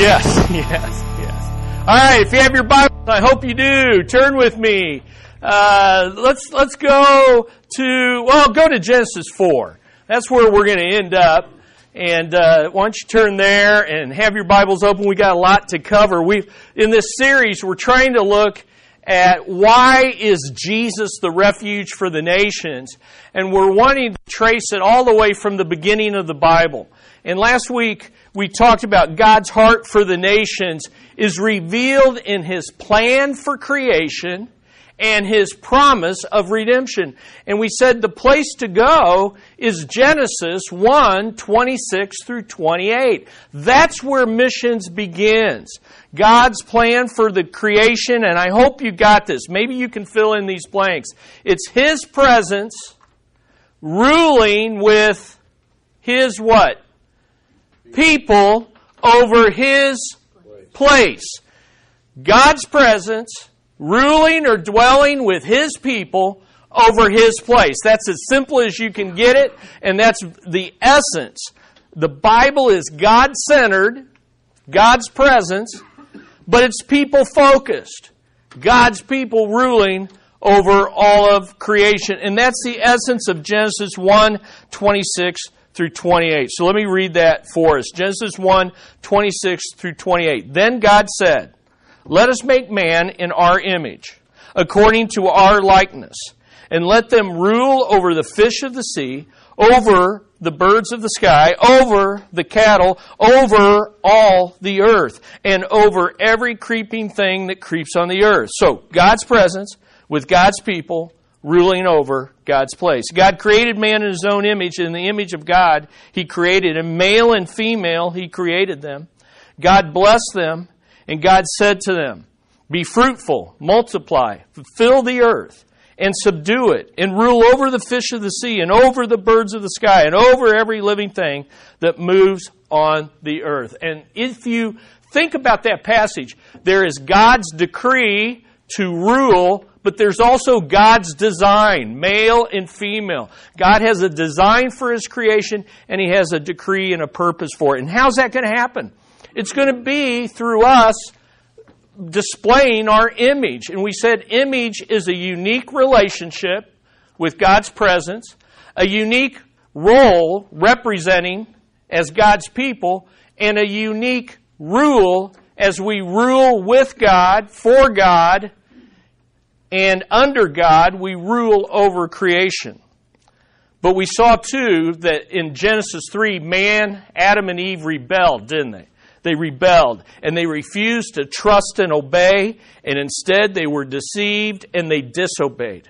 Yes, yes, yes. All right, if you have your Bible, I hope you do. Turn with me. Uh, let's let's go to well, go to Genesis four. That's where we're going to end up. And uh, why don't you turn there and have your Bibles open? We got a lot to cover. We in this series we're trying to look at why is Jesus the refuge for the nations, and we're wanting to trace it all the way from the beginning of the Bible. And last week we talked about God's heart for the nations is revealed in His plan for creation and His promise of redemption. And we said the place to go is Genesis 1, 26 through 28. That's where missions begins. God's plan for the creation, and I hope you got this. Maybe you can fill in these blanks. It's His presence ruling with His what? People over his place. God's presence, ruling or dwelling with his people over his place. That's as simple as you can get it, and that's the essence. The Bible is God centered, God's presence, but it's people focused. God's people ruling over all of creation. And that's the essence of Genesis 1 26 through 28. So let me read that for us. Genesis 1, 26 through 28. Then God said, Let us make man in our image, according to our likeness, and let them rule over the fish of the sea, over the birds of the sky, over the cattle, over all the earth, and over every creeping thing that creeps on the earth. So, God's presence with God's people ruling over God's place. God created man in his own image. In the image of God, he created him. Male and female, he created them. God blessed them, and God said to them, Be fruitful, multiply, fill the earth, and subdue it, and rule over the fish of the sea, and over the birds of the sky, and over every living thing that moves on the earth. And if you think about that passage, there is God's decree to rule but there's also God's design, male and female. God has a design for His creation, and He has a decree and a purpose for it. And how's that going to happen? It's going to be through us displaying our image. And we said image is a unique relationship with God's presence, a unique role representing as God's people, and a unique rule as we rule with God, for God, and under God, we rule over creation. But we saw too that in Genesis 3, man, Adam and Eve rebelled, didn't they? They rebelled and they refused to trust and obey, and instead they were deceived and they disobeyed.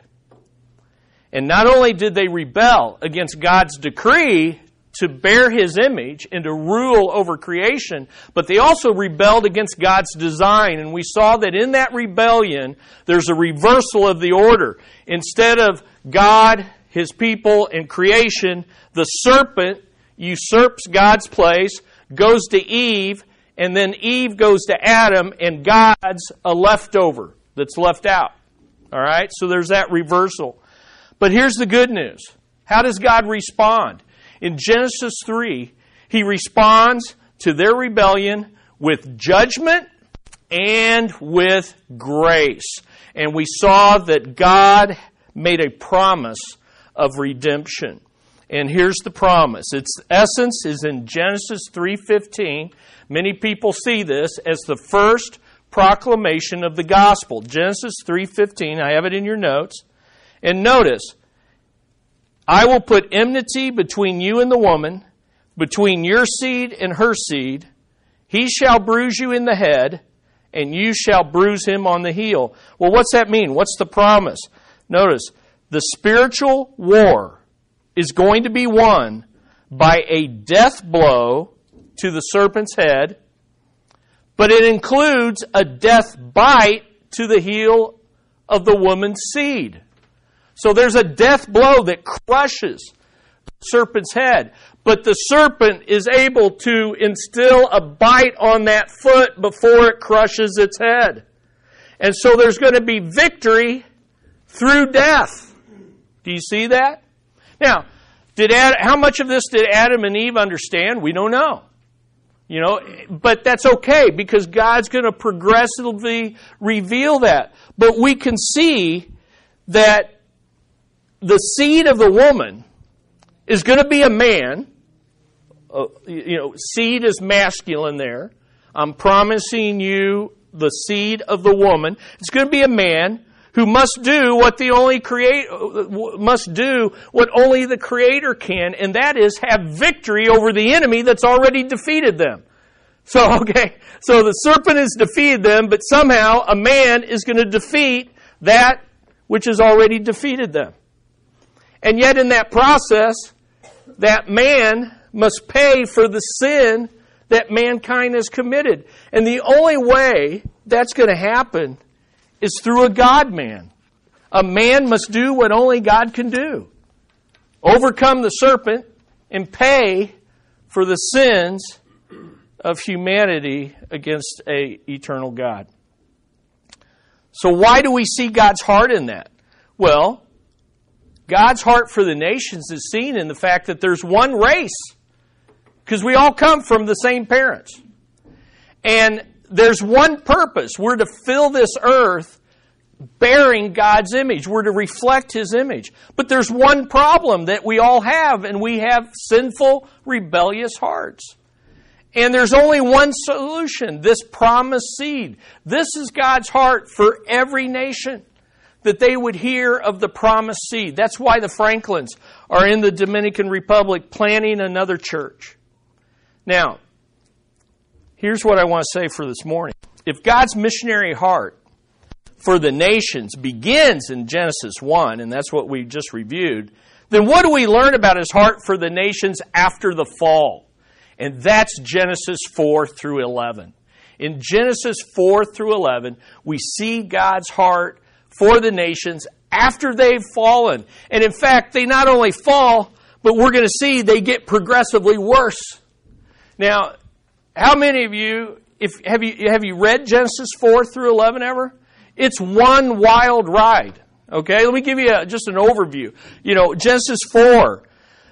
And not only did they rebel against God's decree to bear his image and to rule over creation, but they also rebelled against God's design. And we saw that in that rebellion, there's a reversal of the order. Instead of God, his people, and creation, the serpent usurps God's place, goes to Eve, and then Eve goes to Adam, and God's a leftover that's left out. All right? So there's that reversal. But here's the good news. How does God respond? In Genesis 3, he responds to their rebellion with judgment and with grace. And we saw that God made a promise of redemption. And here's the promise. Its essence is in Genesis 3:15. Many people see this as the first proclamation of the gospel. Genesis 3:15. I have it in your notes. And notice, I will put enmity between you and the woman, between your seed and her seed. He shall bruise you in the head, and you shall bruise him on the heel. Well, what's that mean? What's the promise? Notice, the spiritual war is going to be won by a death blow to the serpent's head, but it includes a death bite to the heel of the woman's seed. So there's a death blow that crushes the serpent's head. But the serpent is able to instill a bite on that foot before it crushes its head. And so there's going to be victory through death. Do you see that? Now, did how much of this did Adam and Eve understand? We don't know. You know, but that's okay because God's going to progressively reveal that. But we can see that the seed of the woman is going to be a man. Uh, you know, seed is masculine there. I'm promising you the seed of the woman. It's going to be a man who must do what the only create must do what only the creator can and that is have victory over the enemy that's already defeated them so okay so the serpent has defeated them but somehow a man is going to defeat that which has already defeated them and yet in that process that man must pay for the sin that mankind has committed and the only way that's going to happen is through a God man. A man must do what only God can do overcome the serpent and pay for the sins of humanity against a eternal God. So why do we see God's heart in that? Well, God's heart for the nations is seen in the fact that there's one race because we all come from the same parents. And there's one purpose. We're to fill this earth bearing God's image. We're to reflect His image. But there's one problem that we all have, and we have sinful, rebellious hearts. And there's only one solution this promised seed. This is God's heart for every nation that they would hear of the promised seed. That's why the Franklins are in the Dominican Republic planning another church. Now, Here's what I want to say for this morning. If God's missionary heart for the nations begins in Genesis 1, and that's what we just reviewed, then what do we learn about his heart for the nations after the fall? And that's Genesis 4 through 11. In Genesis 4 through 11, we see God's heart for the nations after they've fallen. And in fact, they not only fall, but we're going to see they get progressively worse. Now, how many of you, if have you have you read Genesis four through eleven ever? It's one wild ride. Okay, let me give you a, just an overview. You know, Genesis four,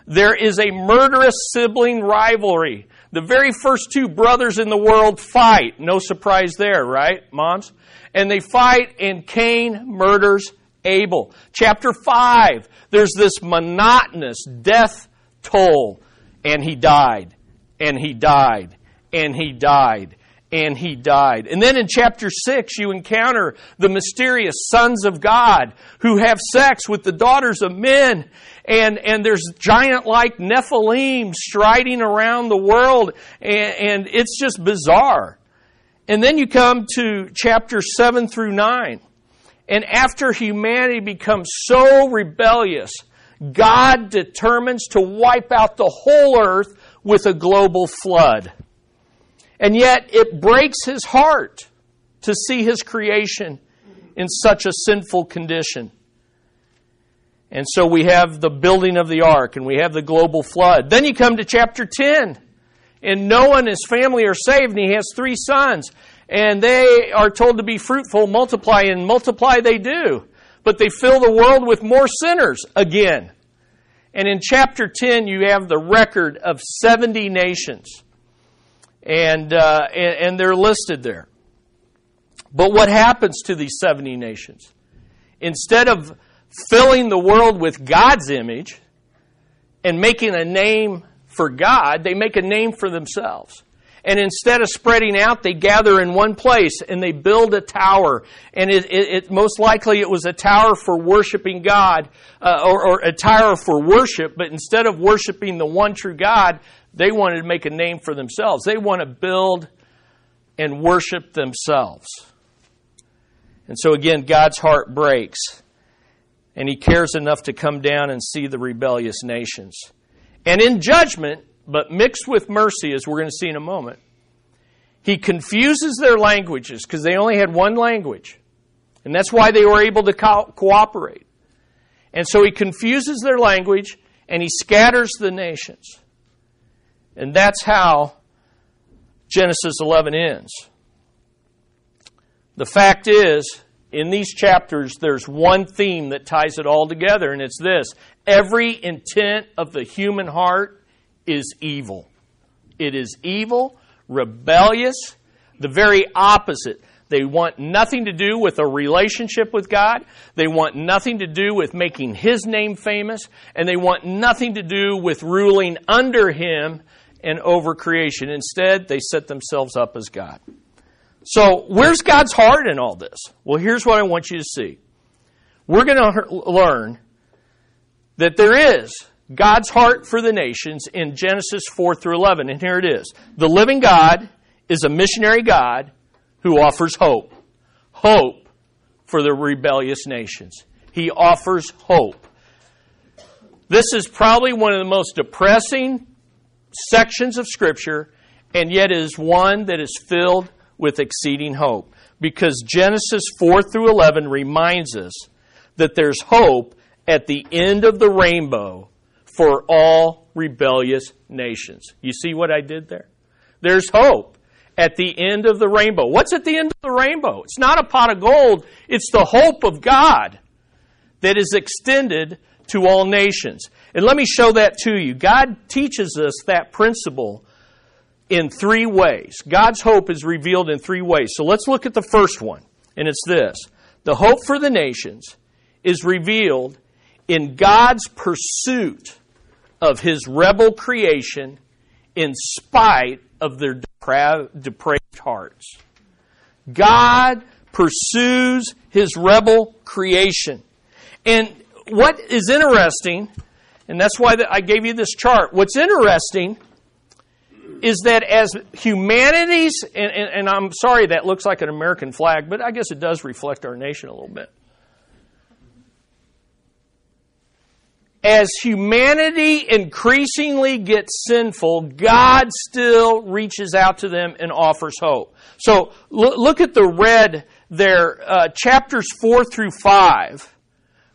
there is a murderous sibling rivalry. The very first two brothers in the world fight. No surprise there, right, moms? And they fight, and Cain murders Abel. Chapter 5, there's this monotonous death toll, and he died, and he died, and he died. And he died. And then in chapter 6, you encounter the mysterious sons of God who have sex with the daughters of men. And, and there's giant like Nephilim striding around the world. And, and it's just bizarre. And then you come to chapter 7 through 9. And after humanity becomes so rebellious, God determines to wipe out the whole earth with a global flood. And yet it breaks his heart to see his creation in such a sinful condition. And so we have the building of the ark and we have the global flood. Then you come to chapter 10. And Noah and his family are saved and he has three sons. And they are told to be fruitful, multiply, and multiply they do. But they fill the world with more sinners again. And in chapter 10, you have the record of 70 nations and, uh, and, and they're listed there. But what happens to these 70 nations? Instead of filling the world with God's image and making a name for God, they make a name for themselves. And instead of spreading out, they gather in one place and they build a tower. And it, it, it most likely it was a tower for worshiping God, uh, or, or a tower for worship. But instead of worshiping the one true God, they wanted to make a name for themselves. They want to build and worship themselves. And so again, God's heart breaks. And he cares enough to come down and see the rebellious nations. And in judgment, but mixed with mercy, as we're going to see in a moment, he confuses their languages because they only had one language. And that's why they were able to co- cooperate. And so he confuses their language and he scatters the nations. And that's how Genesis 11 ends. The fact is, in these chapters, there's one theme that ties it all together, and it's this every intent of the human heart is evil. It is evil, rebellious, the very opposite. They want nothing to do with a relationship with God. They want nothing to do with making His name famous. And they want nothing to do with ruling under Him and over creation. Instead, they set themselves up as God. So, where's God's heart in all this? Well, here's what I want you to see. We're going to learn that there is God's heart for the nations in Genesis 4 through 11. And here it is. The living God is a missionary God who offers hope. Hope for the rebellious nations. He offers hope. This is probably one of the most depressing sections of Scripture, and yet is one that is filled with exceeding hope. Because Genesis 4 through 11 reminds us that there's hope at the end of the rainbow for all rebellious nations. You see what I did there? There's hope at the end of the rainbow. What's at the end of the rainbow? It's not a pot of gold, it's the hope of God that is extended to all nations. And let me show that to you. God teaches us that principle in three ways. God's hope is revealed in three ways. So let's look at the first one, and it's this The hope for the nations is revealed in God's pursuit of his rebel creation in spite of their depraved, depraved hearts. God pursues his rebel creation. And what is interesting, and that's why I gave you this chart, what's interesting is that as humanity's, and, and, and, I'm sorry that looks like an American flag, but I guess it does reflect our nation a little bit. As humanity increasingly gets sinful, God still reaches out to them and offers hope. So look at the red there, uh, chapters 4 through 5.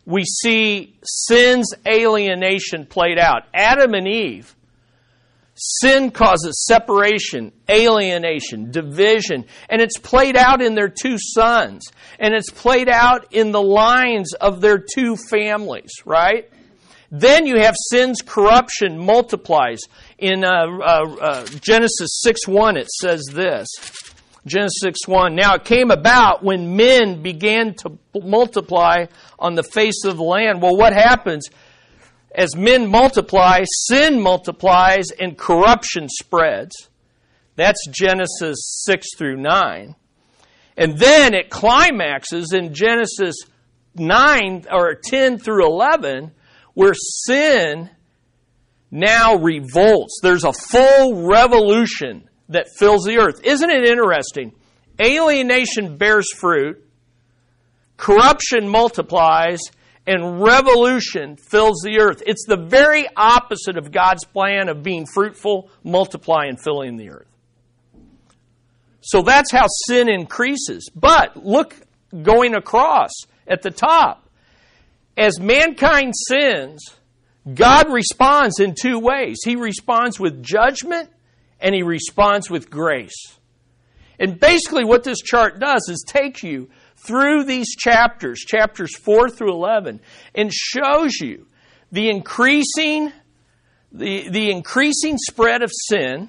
We see sin's alienation played out. Adam and Eve. Sin causes separation, alienation, division, and it's played out in their two sons, and it's played out in the lines of their two families, right? Then you have sin's corruption multiplies. In uh, uh, uh, Genesis 6 1, it says this Genesis 6 1. Now it came about when men began to multiply on the face of the land. Well, what happens? As men multiply, sin multiplies and corruption spreads. That's Genesis 6 through 9. And then it climaxes in Genesis 9 or 10 through 11 where sin now revolts. There's a full revolution that fills the earth. Isn't it interesting? Alienation bears fruit, corruption multiplies, and revolution fills the earth. It's the very opposite of God's plan of being fruitful, multiply, and filling the earth. So that's how sin increases. But look going across at the top as mankind sins, God responds in two ways. He responds with judgment and he responds with grace. And basically, what this chart does is take you through these chapters, chapters 4 through 11, and shows you the increasing, the, the increasing spread of sin,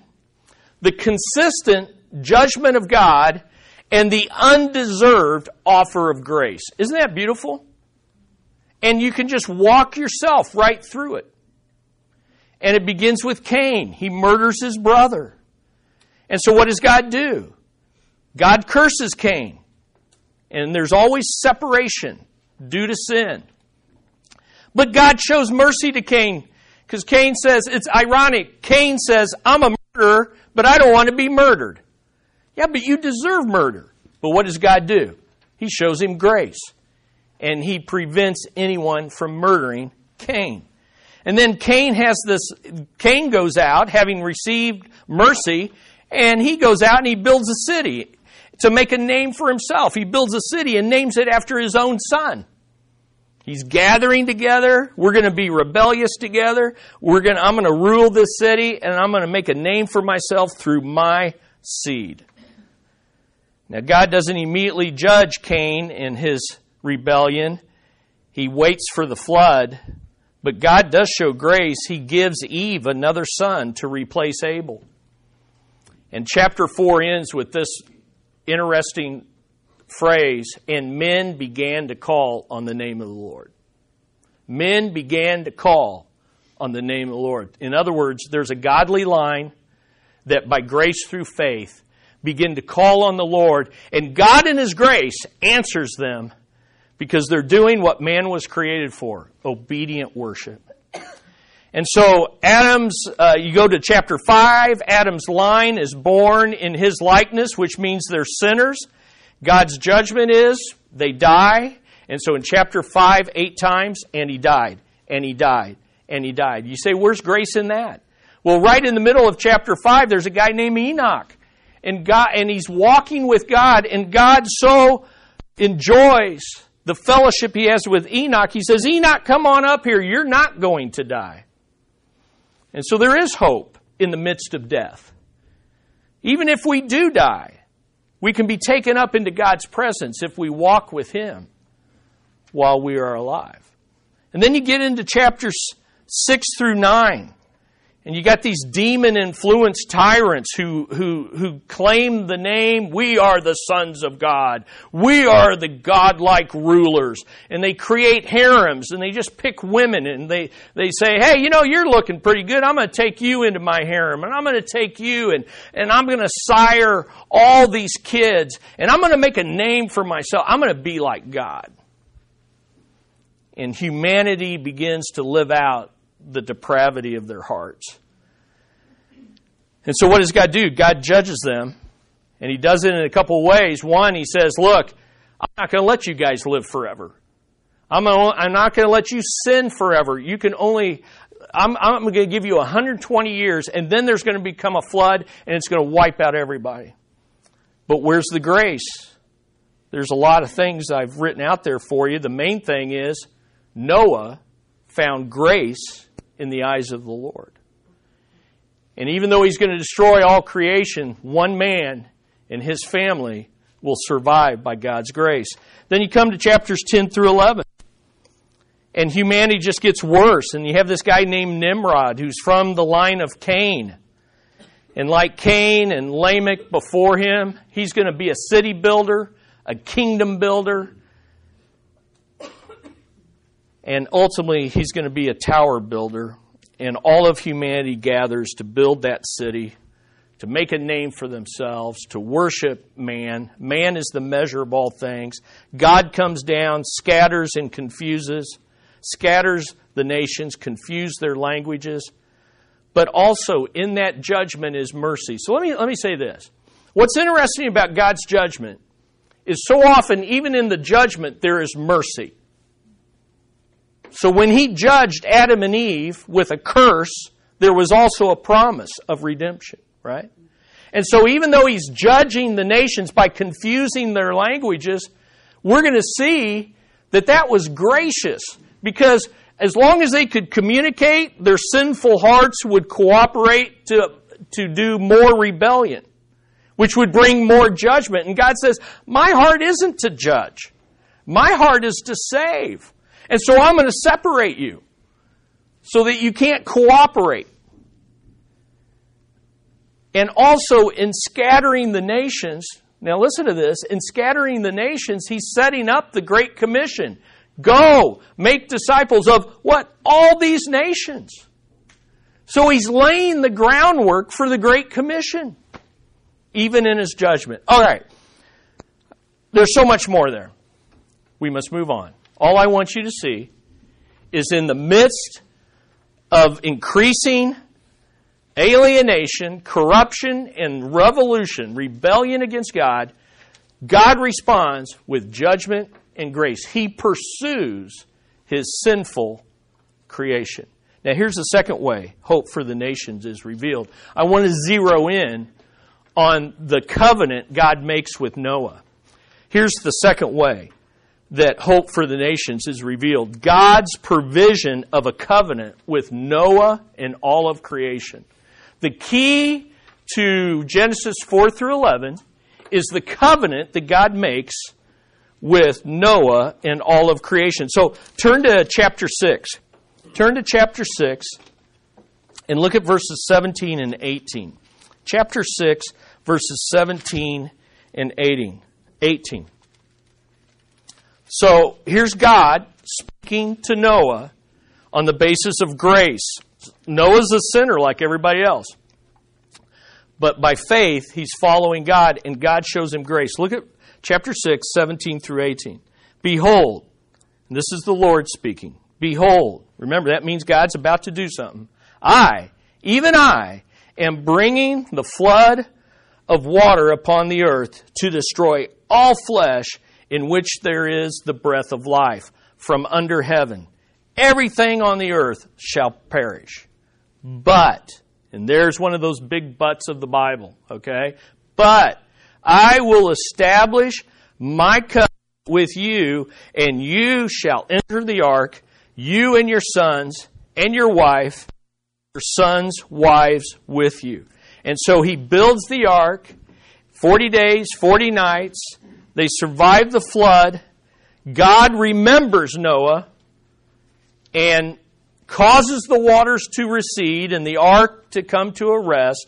the consistent judgment of God, and the undeserved offer of grace. Isn't that beautiful? And you can just walk yourself right through it. And it begins with Cain. He murders his brother. And so what does God do? God curses Cain. And there's always separation due to sin. But God shows mercy to Cain because Cain says, it's ironic. Cain says, I'm a murderer, but I don't want to be murdered. Yeah, but you deserve murder. But what does God do? He shows him grace and he prevents anyone from murdering Cain. And then Cain has this, Cain goes out having received mercy, and he goes out and he builds a city to make a name for himself. He builds a city and names it after his own son. He's gathering together. We're going to be rebellious together. We're going to, I'm going to rule this city and I'm going to make a name for myself through my seed. Now, God doesn't immediately judge Cain in his rebellion. He waits for the flood, but God does show grace. He gives Eve another son to replace Abel. And chapter 4 ends with this interesting phrase and men began to call on the name of the Lord. Men began to call on the name of the Lord. In other words, there's a godly line that by grace through faith begin to call on the Lord, and God in His grace answers them because they're doing what man was created for obedient worship. And so, Adam's, uh, you go to chapter 5, Adam's line is born in his likeness, which means they're sinners. God's judgment is they die. And so in chapter 5, eight times, and he died, and he died, and he died. You say, where's grace in that? Well, right in the middle of chapter 5, there's a guy named Enoch. And God, and he's walking with God, and God so enjoys the fellowship he has with Enoch. He says, Enoch, come on up here. You're not going to die. And so there is hope in the midst of death. Even if we do die, we can be taken up into God's presence if we walk with Him while we are alive. And then you get into chapters 6 through 9. And you got these demon influenced tyrants who, who, who claim the name, we are the sons of God. We are the godlike rulers. And they create harems and they just pick women and they, they say, hey, you know, you're looking pretty good. I'm going to take you into my harem and I'm going to take you and, and I'm going to sire all these kids and I'm going to make a name for myself. I'm going to be like God. And humanity begins to live out the depravity of their hearts. And so, what does God do? God judges them, and He does it in a couple of ways. One, He says, Look, I'm not going to let you guys live forever. I'm, I'm not going to let you sin forever. You can only, I'm, I'm going to give you 120 years, and then there's going to become a flood, and it's going to wipe out everybody. But where's the grace? There's a lot of things I've written out there for you. The main thing is Noah found grace in the eyes of the Lord. And even though he's going to destroy all creation, one man and his family will survive by God's grace. Then you come to chapters 10 through 11. And humanity just gets worse. And you have this guy named Nimrod who's from the line of Cain. And like Cain and Lamech before him, he's going to be a city builder, a kingdom builder, and ultimately he's going to be a tower builder and all of humanity gathers to build that city, to make a name for themselves, to worship man. Man is the measure of all things. God comes down, scatters and confuses, scatters the nations, confuses their languages. But also in that judgment is mercy. So let me, let me say this. What's interesting about God's judgment is so often, even in the judgment, there is mercy. So when he judged Adam and Eve with a curse, there was also a promise of redemption, right? And so even though he's judging the nations by confusing their languages, we're going to see that that was gracious because as long as they could communicate, their sinful hearts would cooperate to, to do more rebellion, which would bring more judgment. And God says, My heart isn't to judge. My heart is to save. And so I'm going to separate you so that you can't cooperate. And also in scattering the nations, now listen to this, in scattering the nations, he's setting up the Great Commission. Go, make disciples of what? All these nations. So he's laying the groundwork for the Great Commission, even in his judgment. All right. There's so much more there. We must move on. All I want you to see is in the midst of increasing alienation, corruption, and revolution, rebellion against God, God responds with judgment and grace. He pursues his sinful creation. Now, here's the second way hope for the nations is revealed. I want to zero in on the covenant God makes with Noah. Here's the second way that hope for the nations is revealed God's provision of a covenant with Noah and all of creation. The key to Genesis 4 through 11 is the covenant that God makes with Noah and all of creation. So turn to chapter 6. Turn to chapter 6 and look at verses 17 and 18. chapter 6, verses 17 and 18. 18. So here's God speaking to Noah on the basis of grace. Noah's a sinner like everybody else. But by faith, he's following God, and God shows him grace. Look at chapter 6, 17 through 18. Behold, this is the Lord speaking. Behold, remember that means God's about to do something. I, even I, am bringing the flood of water upon the earth to destroy all flesh in which there is the breath of life from under heaven. Everything on the earth shall perish. But, and there's one of those big buts of the Bible, okay? But I will establish my covenant with you, and you shall enter the ark, you and your sons, and your wife, your sons' wives with you. And so he builds the ark, 40 days, 40 nights. They survive the flood. God remembers Noah and causes the waters to recede and the ark to come to a rest.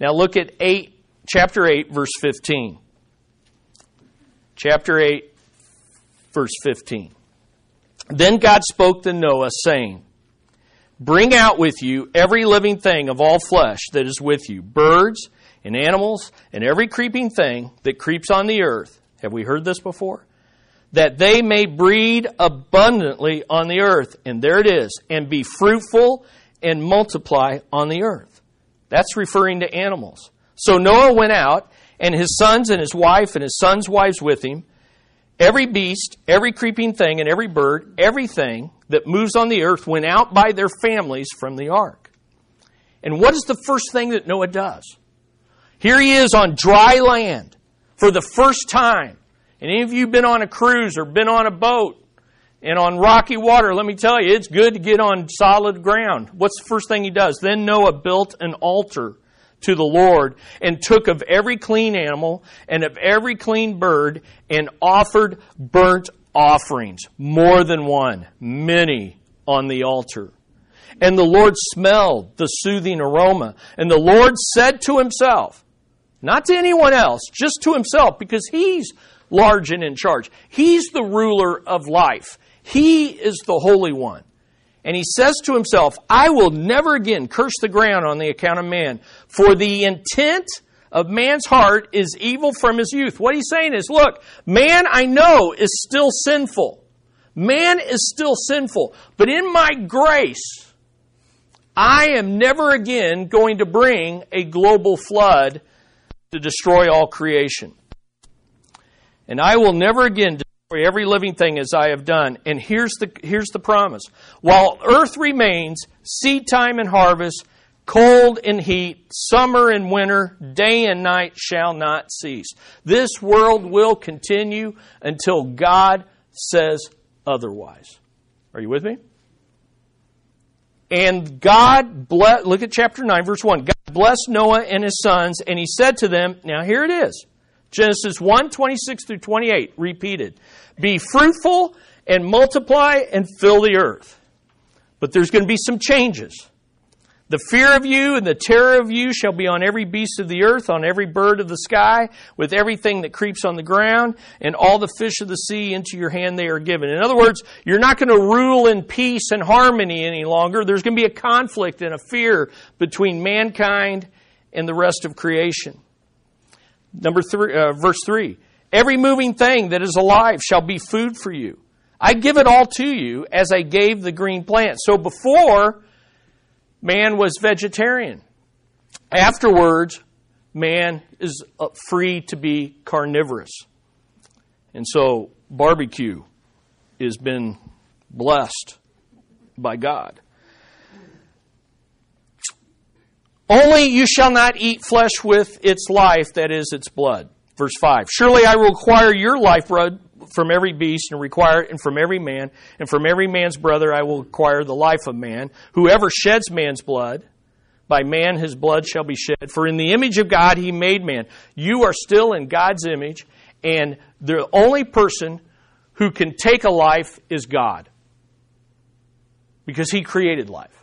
Now look at 8 chapter 8 verse 15. Chapter 8 verse 15. Then God spoke to Noah saying, Bring out with you every living thing of all flesh that is with you, birds and animals and every creeping thing that creeps on the earth. Have we heard this before? That they may breed abundantly on the earth. And there it is. And be fruitful and multiply on the earth. That's referring to animals. So Noah went out, and his sons and his wife and his sons' wives with him, every beast, every creeping thing, and every bird, everything that moves on the earth went out by their families from the ark. And what is the first thing that Noah does? Here he is on dry land for the first time. And any of you been on a cruise or been on a boat and on rocky water, let me tell you, it's good to get on solid ground. What's the first thing he does? Then Noah built an altar to the Lord and took of every clean animal and of every clean bird and offered burnt offerings, more than one, many on the altar. And the Lord smelled the soothing aroma. And the Lord said to himself, not to anyone else, just to himself, because he's large and in charge. He's the ruler of life. He is the Holy One. And he says to himself, I will never again curse the ground on the account of man, for the intent of man's heart is evil from his youth. What he's saying is, look, man I know is still sinful. Man is still sinful. But in my grace, I am never again going to bring a global flood to destroy all creation. And I will never again destroy every living thing as I have done. And here's the, here's the promise. While earth remains, seed time and harvest, Cold and heat, summer and winter, day and night shall not cease. This world will continue until God says otherwise. Are you with me? And God bless, look at chapter 9, verse 1. God blessed Noah and his sons, and he said to them, now here it is. Genesis 1, 26 through 28, repeated. Be fruitful and multiply and fill the earth. But there's going to be some changes. The fear of you and the terror of you shall be on every beast of the earth, on every bird of the sky, with everything that creeps on the ground, and all the fish of the sea into your hand they are given. In other words, you're not going to rule in peace and harmony any longer. There's going to be a conflict and a fear between mankind and the rest of creation. Number three, uh, verse three. Every moving thing that is alive shall be food for you. I give it all to you as I gave the green plant. So before, man was vegetarian. Afterwards, man is uh, free to be carnivorous. And so barbecue has been blessed by God. Only you shall not eat flesh with its life, that is, its blood. Verse 5. Surely I require your life blood from every beast and require and from every man and from every man's brother I will require the life of man. Whoever sheds man's blood, by man his blood shall be shed. For in the image of God he made man. You are still in God's image, and the only person who can take a life is God. Because he created life.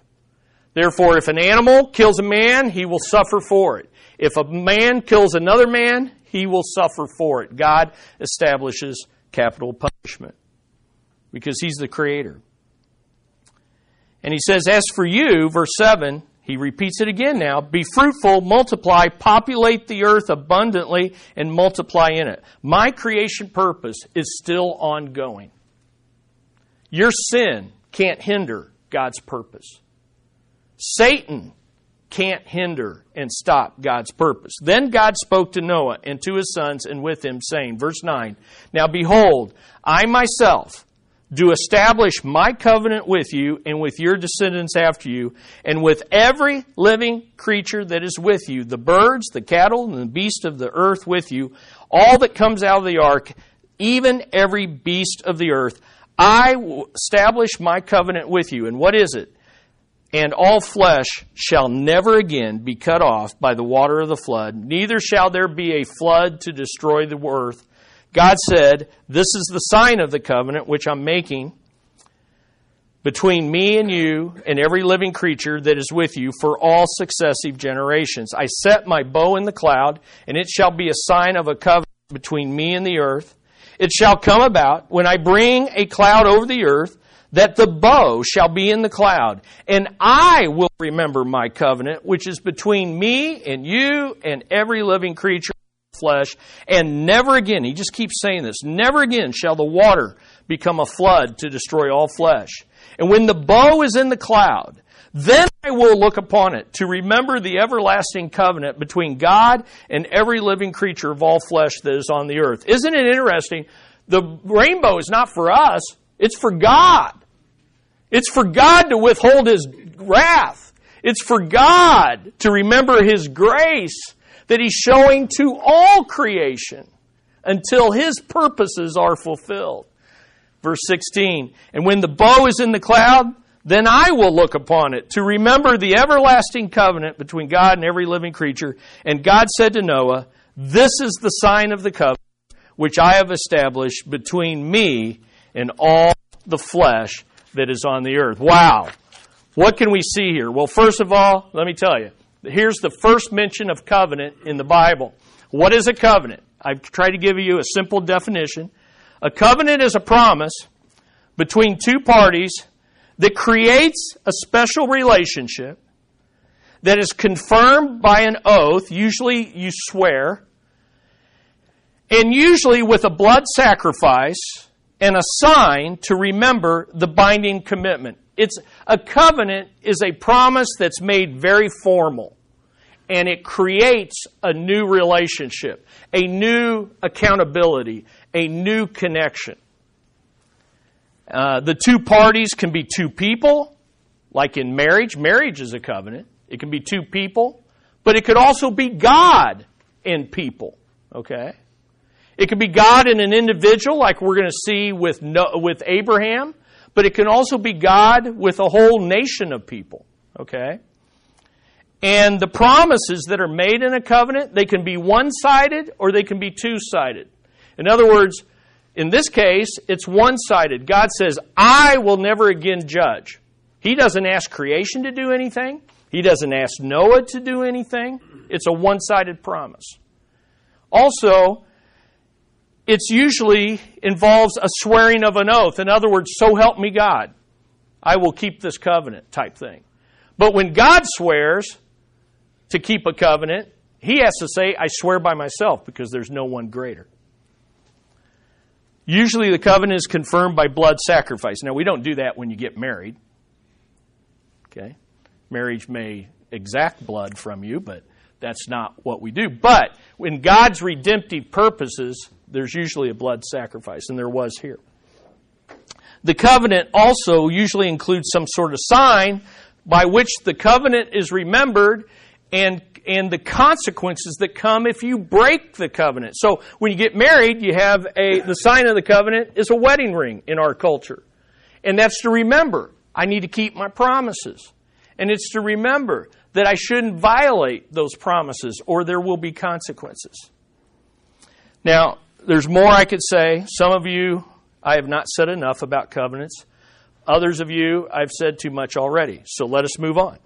Therefore, if an animal kills a man, he will suffer for it. If a man kills another man, he will suffer for it. God establishes capital punishment because he's the creator. And he says, As for you, verse 7, he repeats it again now be fruitful, multiply, populate the earth abundantly, and multiply in it. My creation purpose is still ongoing. Your sin can't hinder God's purpose. Satan can't hinder and stop God's purpose. Then God spoke to Noah and to his sons and with him, saying, verse 9, Now behold, I myself do establish my covenant with you and with your descendants after you, and with every living creature that is with you, the birds, the cattle, and the beast of the earth with you, all that comes out of the ark, even every beast of the earth. I establish my covenant with you. And what is it? And all flesh shall never again be cut off by the water of the flood, neither shall there be a flood to destroy the earth. God said, This is the sign of the covenant which I'm making between me and you and every living creature that is with you for all successive generations. I set my bow in the cloud, and it shall be a sign of a covenant between me and the earth. It shall come about when I bring a cloud over the earth that the bow shall be in the cloud, and I will remember my covenant, which is between me and you and every living creature of flesh, and never again, he just keeps saying this, never again shall the water become a flood to destroy all flesh. And when the bow is in the cloud, then I will look upon it to remember the everlasting covenant between God and every living creature of all flesh that is on the earth. Isn't it interesting? The rainbow is not for us, it's for God. It's for God to withhold His wrath. It's for God to remember His grace that He's showing to all creation until His purposes are fulfilled. Verse 16, and when the bow is in the cloud, then I will look upon it to remember the everlasting covenant between God and every living creature. And God said to Noah, This is the sign of the covenant which I have established between me and all the flesh that is on the earth. Wow. What can we see here? Well, first of all, let me tell you. Here's the first mention of covenant in the Bible. What is a covenant? I've tried to give you a simple definition. A covenant is a promise between two parties that creates a special relationship that is confirmed by an oath, usually you swear, and usually with a blood sacrifice and a sign to remember the binding commitment. It's a covenant is a promise that's made very formal and it creates a new relationship, a new accountability, a new connection. Uh, the two parties can be two people, like in marriage. Marriage is a covenant. It can be two people, but it could also be God and people. Okay? It could be God and an individual, like we're going to see with, with Abraham, but it can also be God with a whole nation of people. Okay? And the promises that are made in a covenant, they can be one sided or they can be two sided. In other words, in this case, it's one sided. God says, I will never again judge. He doesn't ask creation to do anything, He doesn't ask Noah to do anything. It's a one sided promise. Also, it's usually involves a swearing of an oath. In other words, so help me God, I will keep this covenant type thing. But when God swears to keep a covenant, he has to say, I swear by myself because there's no one greater. Usually the covenant is confirmed by blood sacrifice. Now, we don't do that when you get married. Okay? Marriage may exact blood from you, but that's not what we do. But in God's redemptive purposes, there's usually a blood sacrifice, and there was here. The covenant also usually includes some sort of sign by which the covenant is remembered and and the consequences that come if you break the covenant. So when you get married, you have a the sign of the covenant is a wedding ring in our culture. And that's to remember I need to keep my promises. And it's to remember that I shouldn't violate those promises or there will be consequences. Now, there's more I could say. Some of you, I have not said enough about covenants. Others of you, I've said too much already. So let us move on.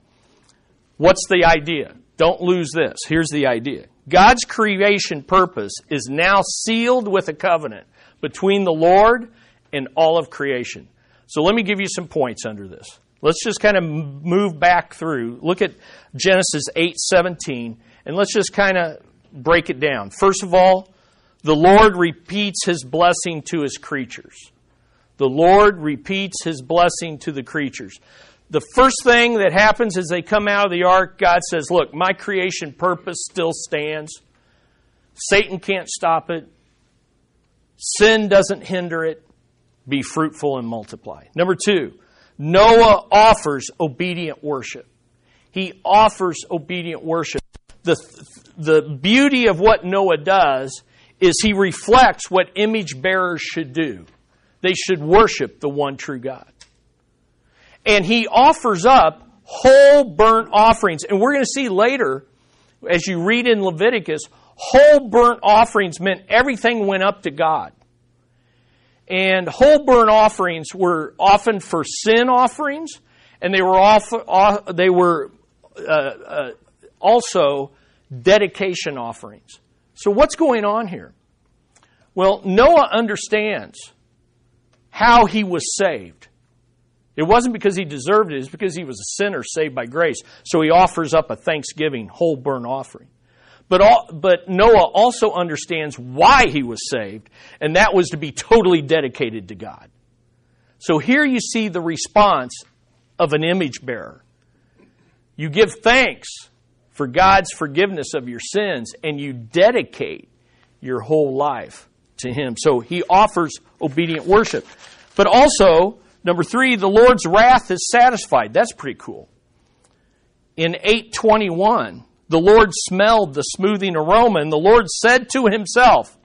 What's the idea? Don't lose this. Here's the idea God's creation purpose is now sealed with a covenant between the Lord and all of creation. So let me give you some points under this. Let's just kind of move back through. Look at Genesis 8:17 and let's just kind of break it down. First of all, the Lord repeats his blessing to his creatures. The Lord repeats his blessing to the creatures. The first thing that happens as they come out of the ark, God says, Look, my creation purpose still stands. Satan can't stop it. Sin doesn't hinder it. Be fruitful and multiply. Number two, Noah offers obedient worship. He offers obedient worship. The, the beauty of what Noah does is he reflects what image bearers should do. They should worship the one true God. And he offers up whole burnt offerings. And we're going to see later, as you read in Leviticus, whole burnt offerings meant everything went up to God. And whole burnt offerings were often for sin offerings, and they were, often, they were uh, uh, also dedication offerings. So, what's going on here? Well, Noah understands how he was saved. It wasn't because he deserved it, it's because he was a sinner saved by grace. So he offers up a thanksgiving, whole burnt offering. But, all, but Noah also understands why he was saved, and that was to be totally dedicated to God. So here you see the response of an image bearer. You give thanks for God's forgiveness of your sins, and you dedicate your whole life to Him. So he offers obedient worship. But also, number three, the Lord's wrath is satisfied. That's pretty cool. In 821, the Lord smelled the smoothing aroma, and the Lord said to himself,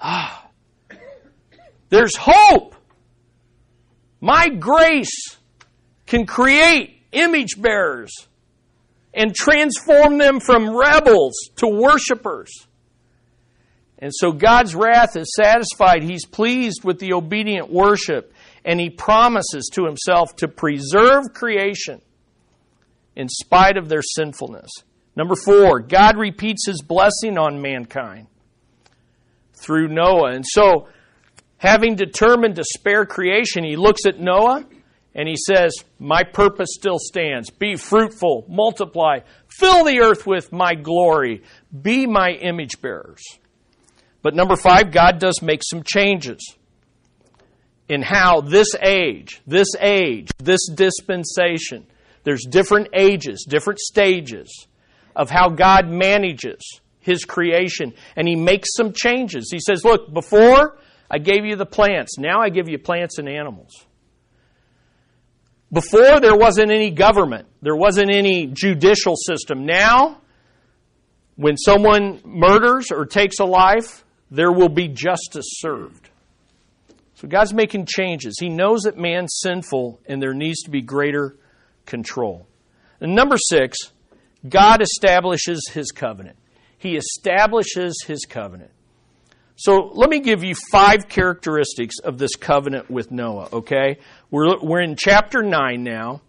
Ah, there's hope. My grace can create image bearers and transform them from rebels to worshipers. And so God's wrath is satisfied. He's pleased with the obedient worship, and He promises to Himself to preserve creation in spite of their sinfulness. Number four, God repeats his blessing on mankind through Noah. And so, having determined to spare creation, he looks at Noah and he says, My purpose still stands. Be fruitful, multiply, fill the earth with my glory, be my image bearers. But number five, God does make some changes in how this age, this age, this dispensation, there's different ages, different stages of how God manages His creation. And He makes some changes. He says, Look, before I gave you the plants, now I give you plants and animals. Before there wasn't any government, there wasn't any judicial system. Now, when someone murders or takes a life, there will be justice served. So God's making changes. He knows that man's sinful and there needs to be greater control. And number six, God establishes his covenant. He establishes his covenant. So let me give you five characteristics of this covenant with Noah, okay? We're, we're in chapter 9 now,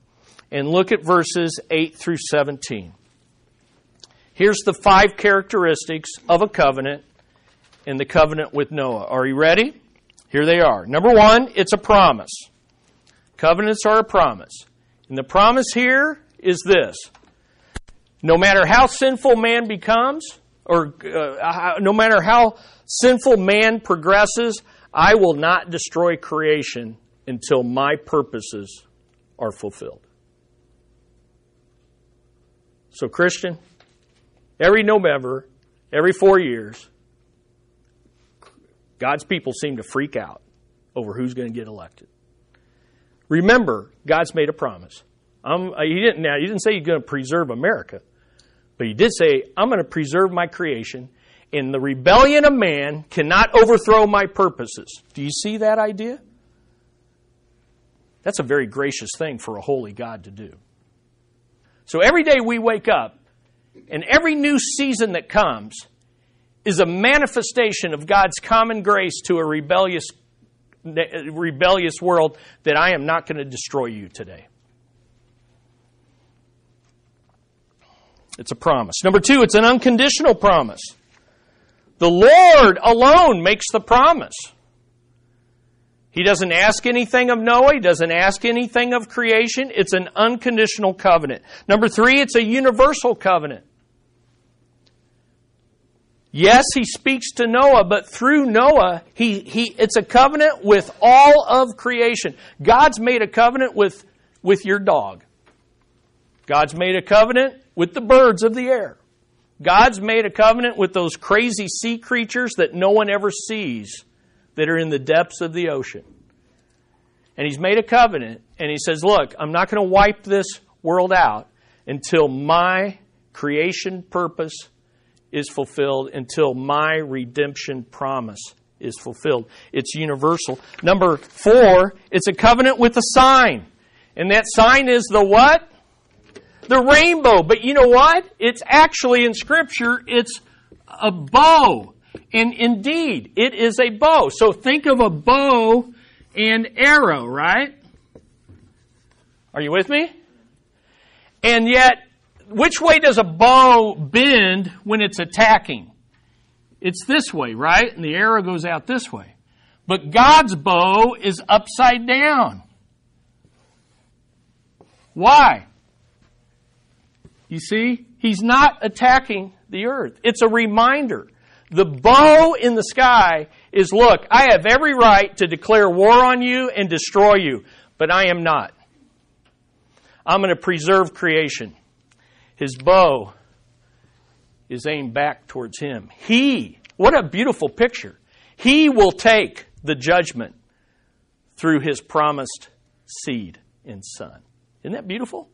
and look at verses 8 through 17. Here's the five characteristics of a covenant in the covenant with Noah. Are you ready? Here they are. Number one, it's a promise. Covenants are a promise. And the promise here is this no matter how sinful man becomes, or uh, no matter how sinful man progresses, I will not destroy creation until my purposes are fulfilled. So, Christian, every November, every four years, God's people seem to freak out over who's going to get elected. Remember, God's made a promise. Um, he didn't. Now, he didn't say he's going to preserve America. But he did say, I'm going to preserve my creation, and the rebellion of man cannot overthrow my purposes. Do you see that idea? That's a very gracious thing for a holy God to do. So every day we wake up, and every new season that comes is a manifestation of God's common grace to a rebellious, rebellious world that I am not going to destroy you today. It's a promise. Number two, it's an unconditional promise. The Lord alone makes the promise. He doesn't ask anything of Noah. He doesn't ask anything of creation. It's an unconditional covenant. Number three, it's a universal covenant. Yes, he speaks to Noah, but through Noah, he, he, it's a covenant with all of creation. God's made a covenant with, with your dog. God's made a covenant with the birds of the air. God's made a covenant with those crazy sea creatures that no one ever sees that are in the depths of the ocean. And He's made a covenant, and He says, Look, I'm not going to wipe this world out until my creation purpose is fulfilled until my redemption promise is fulfilled. It's universal. Number four, it's a covenant with a sign. And that sign is the what? The rainbow. But you know what? It's actually in Scripture, it's a bow. And indeed, it is a bow. So think of a bow and arrow, right? Are you with me? And yet, which way does a bow bend when it's attacking? It's this way, right? And the arrow goes out this way. But God's bow is upside down. Why? You see, He's not attacking the earth. It's a reminder. The bow in the sky is look, I have every right to declare war on you and destroy you, but I am not. I'm going to preserve creation. His bow is aimed back towards him. He, what a beautiful picture. He will take the judgment through his promised seed and son. Isn't that beautiful?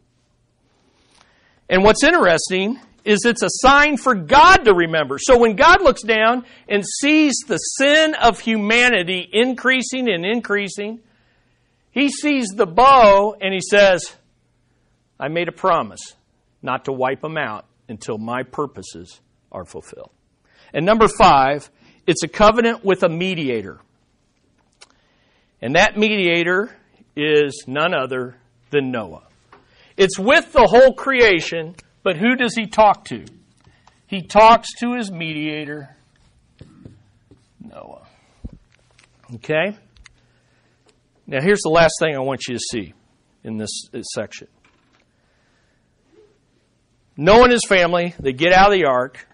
And what's interesting is it's a sign for God to remember. So when God looks down and sees the sin of humanity increasing and increasing, he sees the bow and he says, I made a promise not to wipe them out until my purposes are fulfilled. And number five, it's a covenant with a mediator. And that mediator is none other than Noah. It's with the whole creation, but who does he talk to? He talks to his mediator, Noah. Okay? Now, here's the last thing I want you to see in this, this section. Noah and his family, they get out of the ark.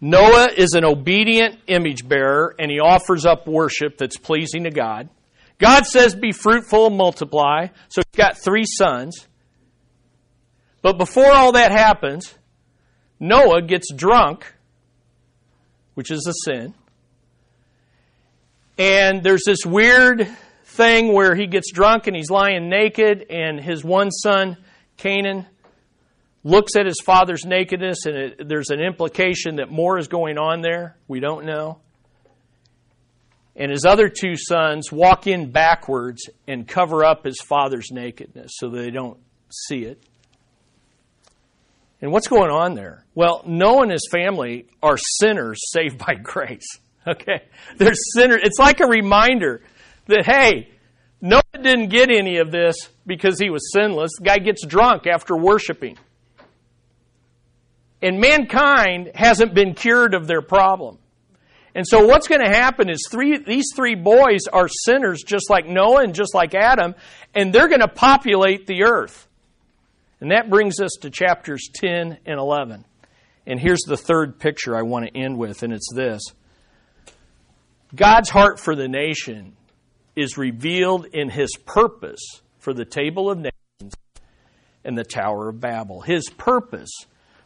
Noah is an obedient image bearer and he offers up worship that's pleasing to God. God says, Be fruitful and multiply. So he's got three sons. But before all that happens, Noah gets drunk, which is a sin. And there's this weird thing where he gets drunk and he's lying naked, and his one son, Canaan, looks at his father's nakedness, and it, there's an implication that more is going on there. We don't know. And his other two sons walk in backwards and cover up his father's nakedness so they don't see it. And what's going on there? Well, Noah and his family are sinners saved by grace. Okay? They're sinners. It's like a reminder that, hey, Noah didn't get any of this because he was sinless. The guy gets drunk after worshiping. And mankind hasn't been cured of their problem. And so what's going to happen is three, these three boys are sinners just like Noah and just like Adam, and they're going to populate the earth. And that brings us to chapters 10 and 11. And here's the third picture I want to end with, and it's this God's heart for the nation is revealed in his purpose for the table of nations and the Tower of Babel. His purpose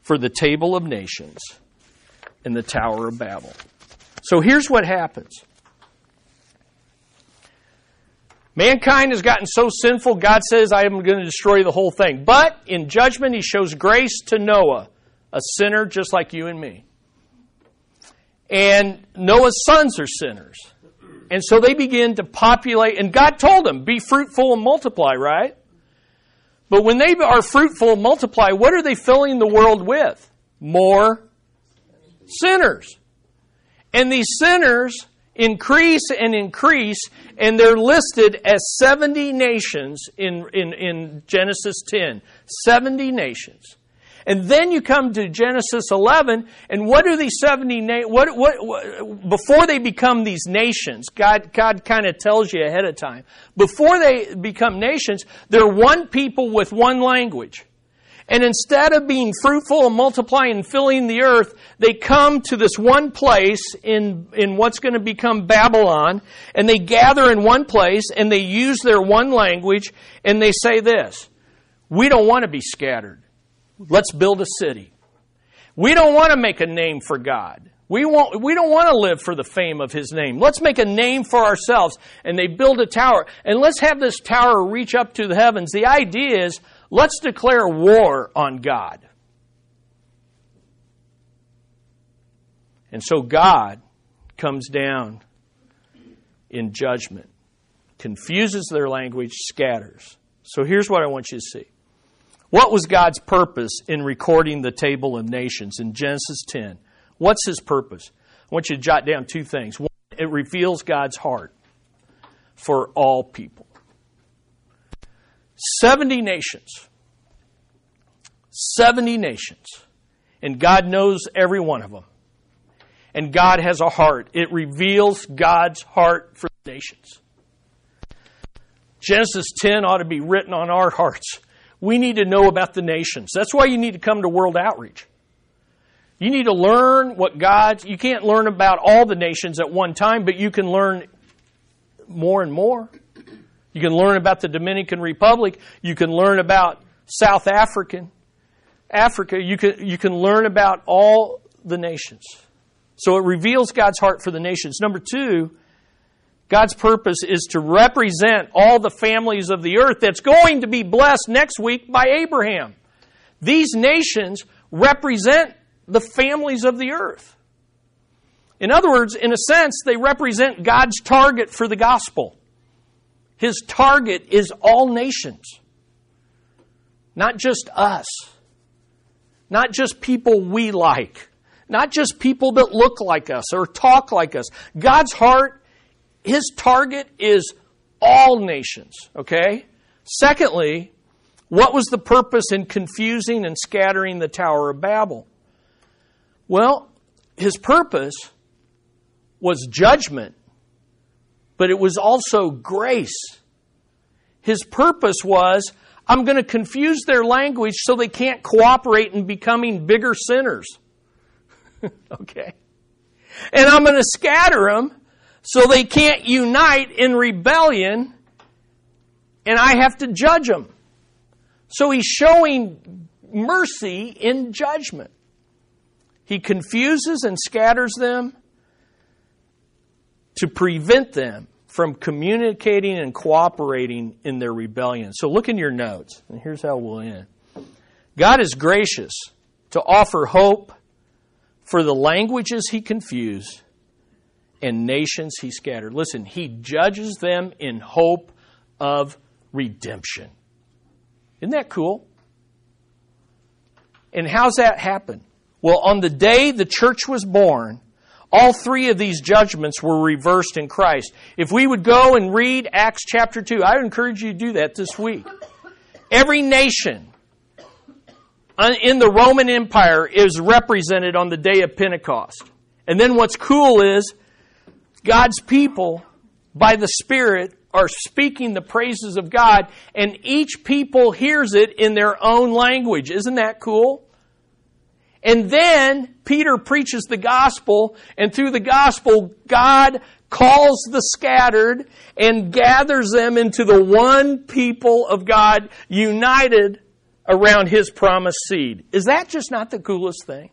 for the table of nations and the Tower of Babel. So here's what happens. Mankind has gotten so sinful, God says, I am going to destroy the whole thing. But in judgment, He shows grace to Noah, a sinner just like you and me. And Noah's sons are sinners. And so they begin to populate, and God told them, be fruitful and multiply, right? But when they are fruitful and multiply, what are they filling the world with? More sinners. And these sinners increase and increase, and they're listed as 70 nations in, in, in Genesis 10. 70 nations. And then you come to Genesis 11, and what are these 70 na- what, what, what, before they become these nations, God, God kind of tells you ahead of time. Before they become nations, they're one people with one language. And instead of being fruitful and multiplying and filling the earth, they come to this one place in, in what's going to become Babylon, and they gather in one place, and they use their one language, and they say this, we don't want to be scattered. Let's build a city. We don't want to make a name for God. We, want, we don't want to live for the fame of His name. Let's make a name for ourselves. And they build a tower. And let's have this tower reach up to the heavens. The idea is let's declare war on God. And so God comes down in judgment, confuses their language, scatters. So here's what I want you to see. What was God's purpose in recording the table of nations in Genesis 10? What's his purpose? I want you to jot down two things. One, it reveals God's heart for all people. 70 nations. 70 nations. And God knows every one of them. And God has a heart. It reveals God's heart for the nations. Genesis 10 ought to be written on our hearts. We need to know about the nations. That's why you need to come to World Outreach. You need to learn what God's, you can't learn about all the nations at one time, but you can learn more and more. You can learn about the Dominican Republic. You can learn about South African, Africa. You can, you can learn about all the nations. So it reveals God's heart for the nations. Number two, God's purpose is to represent all the families of the earth that's going to be blessed next week by Abraham. These nations represent the families of the earth. In other words, in a sense, they represent God's target for the gospel. His target is all nations, not just us, not just people we like, not just people that look like us or talk like us. God's heart, His target is all nations, okay? Secondly, what was the purpose in confusing and scattering the Tower of Babel? Well, his purpose was judgment, but it was also grace. His purpose was I'm going to confuse their language so they can't cooperate in becoming bigger sinners. okay? And I'm going to scatter them so they can't unite in rebellion and I have to judge them. So he's showing mercy in judgment. He confuses and scatters them to prevent them from communicating and cooperating in their rebellion. So look in your notes, and here's how we'll end. God is gracious to offer hope for the languages he confused and nations he scattered. Listen, he judges them in hope of redemption. Isn't that cool? And how's that happen? Well, on the day the church was born, all three of these judgments were reversed in Christ. If we would go and read Acts chapter 2, I would encourage you to do that this week. Every nation in the Roman Empire is represented on the day of Pentecost. And then what's cool is God's people, by the Spirit, are speaking the praises of God, and each people hears it in their own language. Isn't that cool? And then Peter preaches the gospel, and through the gospel, God calls the scattered and gathers them into the one people of God united around his promised seed. Is that just not the coolest thing?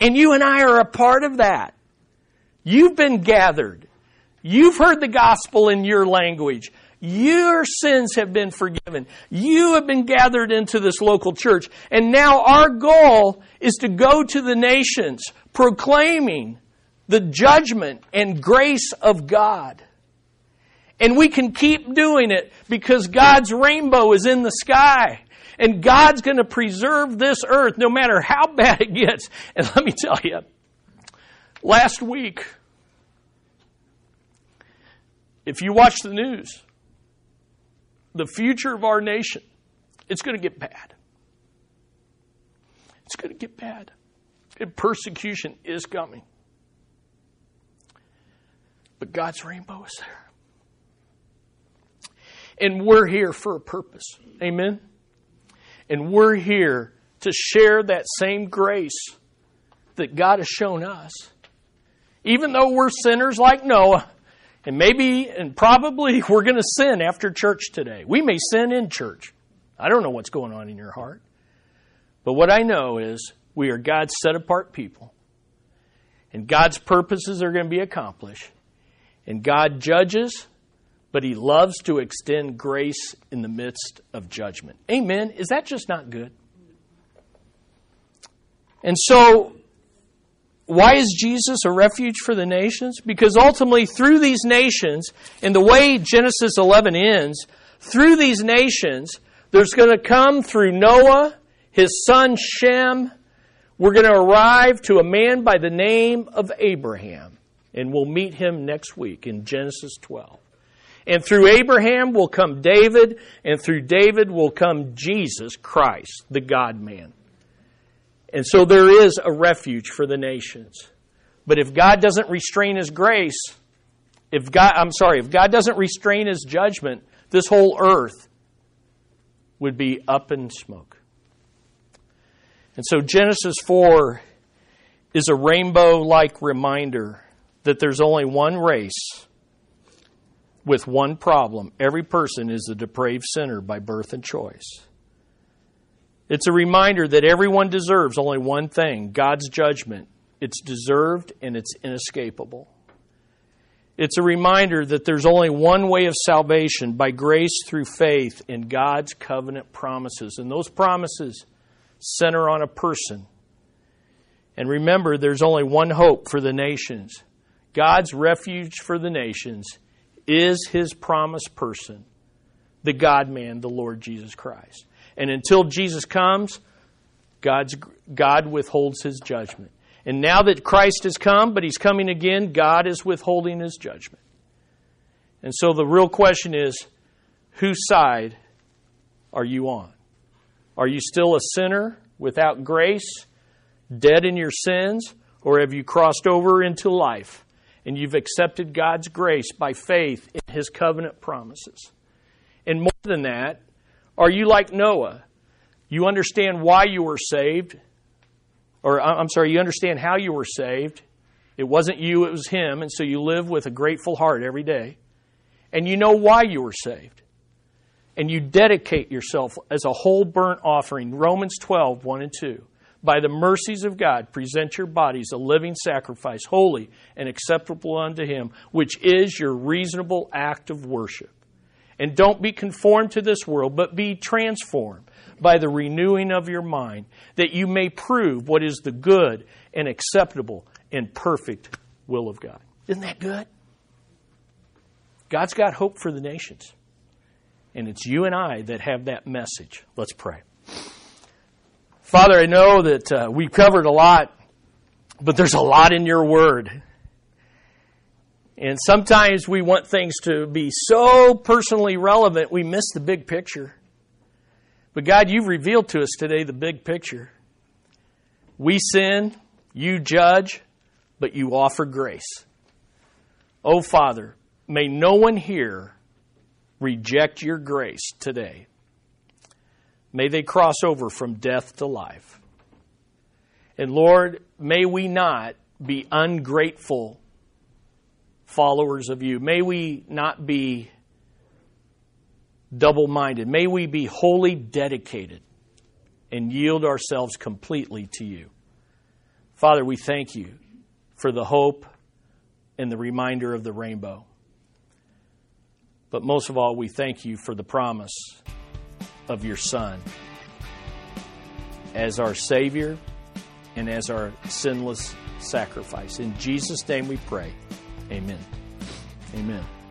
And you and I are a part of that. You've been gathered. You've heard the gospel in your language. Your sins have been forgiven. You have been gathered into this local church. And now our goal is to go to the nations proclaiming the judgment and grace of God. And we can keep doing it because God's rainbow is in the sky. And God's going to preserve this earth no matter how bad it gets. And let me tell you, last week, If you watch the news, the future of our nation, it's going to get bad. It's going to get bad. And persecution is coming. But God's rainbow is there. And we're here for a purpose. Amen? And we're here to share that same grace that God has shown us. Even though we're sinners like Noah, and maybe and probably we're going to sin after church today. We may sin in church. I don't know what's going on in your heart. But what I know is we are God's set apart people. And God's purposes are going to be accomplished. And God judges, but He loves to extend grace in the midst of judgment. Amen. Is that just not good? And so why is Jesus a refuge for the nations? Because ultimately, through these nations, in the way Genesis 11 ends, through these nations, there's going to come through Noah, his son Shem, we're going to arrive to a man by the name of Abraham. And we'll meet him next week in Genesis 12. And through Abraham will come David, and through David will come Jesus Christ, the God man. And so there is a refuge for the nations. But if God doesn't restrain his grace, if God I'm sorry, if God doesn't restrain his judgment, this whole earth would be up in smoke. And so Genesis 4 is a rainbow like reminder that there's only one race with one problem. Every person is a depraved sinner by birth and choice. It's a reminder that everyone deserves only one thing God's judgment. It's deserved and it's inescapable. It's a reminder that there's only one way of salvation by grace through faith in God's covenant promises. And those promises center on a person. And remember, there's only one hope for the nations. God's refuge for the nations is his promised person, the God man, the Lord Jesus Christ. And until Jesus comes, God's, God withholds his judgment. And now that Christ has come, but he's coming again, God is withholding his judgment. And so the real question is whose side are you on? Are you still a sinner without grace, dead in your sins, or have you crossed over into life and you've accepted God's grace by faith in his covenant promises? And more than that, are you like Noah? You understand why you were saved, or I'm sorry, you understand how you were saved. It wasn't you, it was him, and so you live with a grateful heart every day. And you know why you were saved. And you dedicate yourself as a whole burnt offering. Romans 12, 1 and 2. By the mercies of God, present your bodies a living sacrifice, holy and acceptable unto Him, which is your reasonable act of worship. And don't be conformed to this world, but be transformed by the renewing of your mind, that you may prove what is the good and acceptable and perfect will of God. Isn't that good? God's got hope for the nations. And it's you and I that have that message. Let's pray. Father, I know that uh, we've covered a lot, but there's a lot in your word. And sometimes we want things to be so personally relevant, we miss the big picture. But God, you've revealed to us today the big picture. We sin, you judge, but you offer grace. Oh, Father, may no one here reject your grace today. May they cross over from death to life. And Lord, may we not be ungrateful followers of you. May we not be double minded. May we be wholly dedicated and yield ourselves completely to you. Father, we thank you for the hope and the reminder of the rainbow. But most of all, we thank you for the promise of your Son as our Savior and as our sinless sacrifice. In Jesus' name we pray. Amen. Amen.